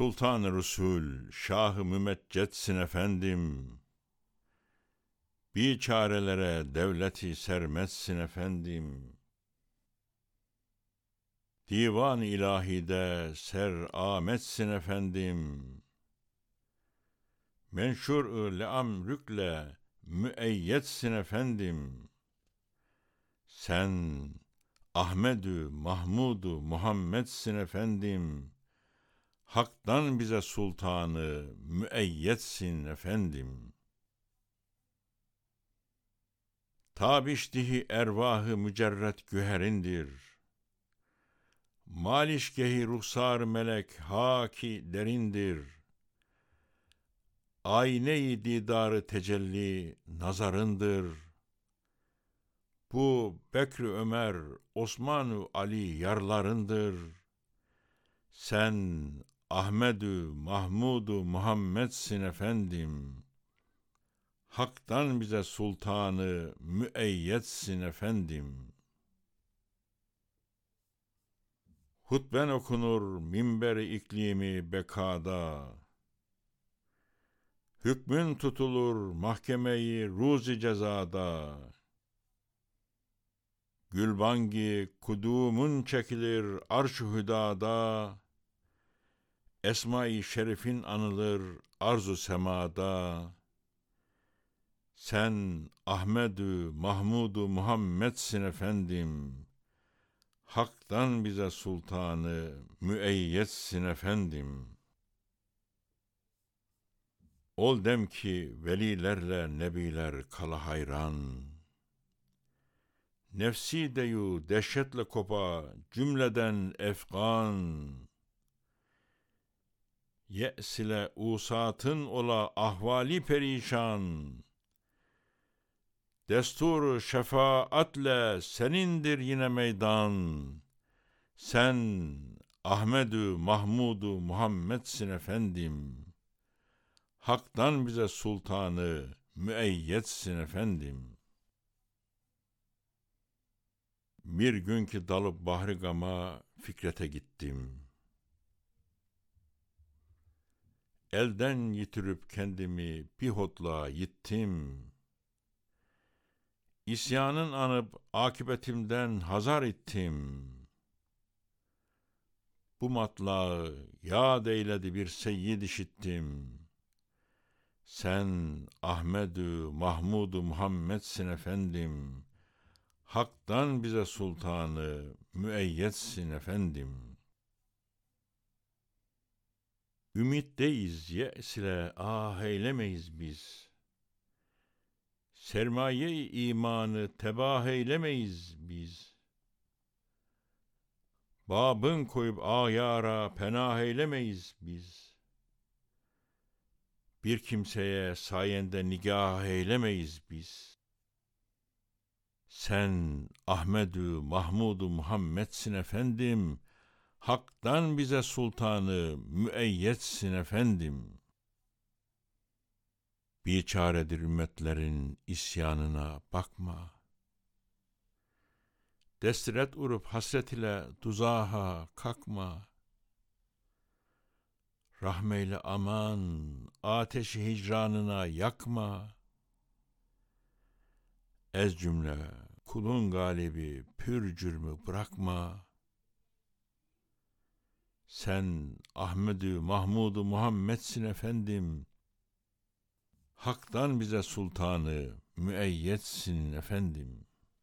Sultan-ı Resul, Şah-ı Mümeccetsin efendim. Biçarelere devleti sermetsin efendim. Divan ilahide ser ametsin efendim. Menşur-ı leamrükle müeyyetsin efendim. Sen Ahmedü Mahmudu Muhammedsin efendim. Hak'tan bize sultanı müeyyetsin efendim. Tabiştihi ervahı mücerret güherindir. Malişgehi ruhsar melek haki derindir. Ayne-i didarı tecelli nazarındır.'' Bu Bekri Ömer, Osmanu Ali yarlarındır. Sen Ahmedü Mahmudu Muhammedsin efendim. Hak'tan bize sultanı müeyyetsin efendim. Hutben okunur minberi iklimi bekada. Hükmün tutulur mahkemeyi ruzi cezada. Gülbangi kudumun çekilir arş-ı hüdada, Esma-i şerifin anılır arzu semada. Sen Ahmedü Mahmudu Muhammedsin efendim. Hak'tan bize sultanı müeyyetsin efendim. Ol dem ki velilerle nebiler kala hayran.'' Nefsi deyu dehşetle kopa cümleden efkan. Ye's ile usatın ola ahvali perişan. Desturu şefaatle senindir yine meydan. Sen Ahmedü Mahmudu Muhammedsin efendim. Hak'tan bize sultanı müeyyetsin efendim.'' Bir gün ki dalıp bahri gama Fikret'e gittim. Elden yitirip kendimi bir hotla yittim. İsyanın anıp akibetimden hazar ettim. Bu matlağı yad eyledi bir seyyid işittim. Sen Ahmedü Mahmudu Muhammedsin efendim.'' Hak'tan bize sultanı müeyyetsin efendim. Ümitteyiz ye's ile ah eylemeyiz biz. Sermaye imanı tebah eylemeyiz biz. Babın koyup ayara penah eylemeyiz biz. Bir kimseye sayende nigah eylemeyiz biz.'' Sen Ahmedü Mahmudu Muhammedsin efendim. Hak'tan bize sultanı müeyyetsin efendim. Biçaredir ümmetlerin isyanına bakma. Destiret urup hasret ile duzaha kalkma. Rahmeyle aman, ateşi hicranına yakma.'' Ez cümle kulun galibi pür cürmü bırakma. Sen Ahmedü Mahmudu Muhammedsin efendim. Hak'tan bize sultanı müeyyetsin efendim.''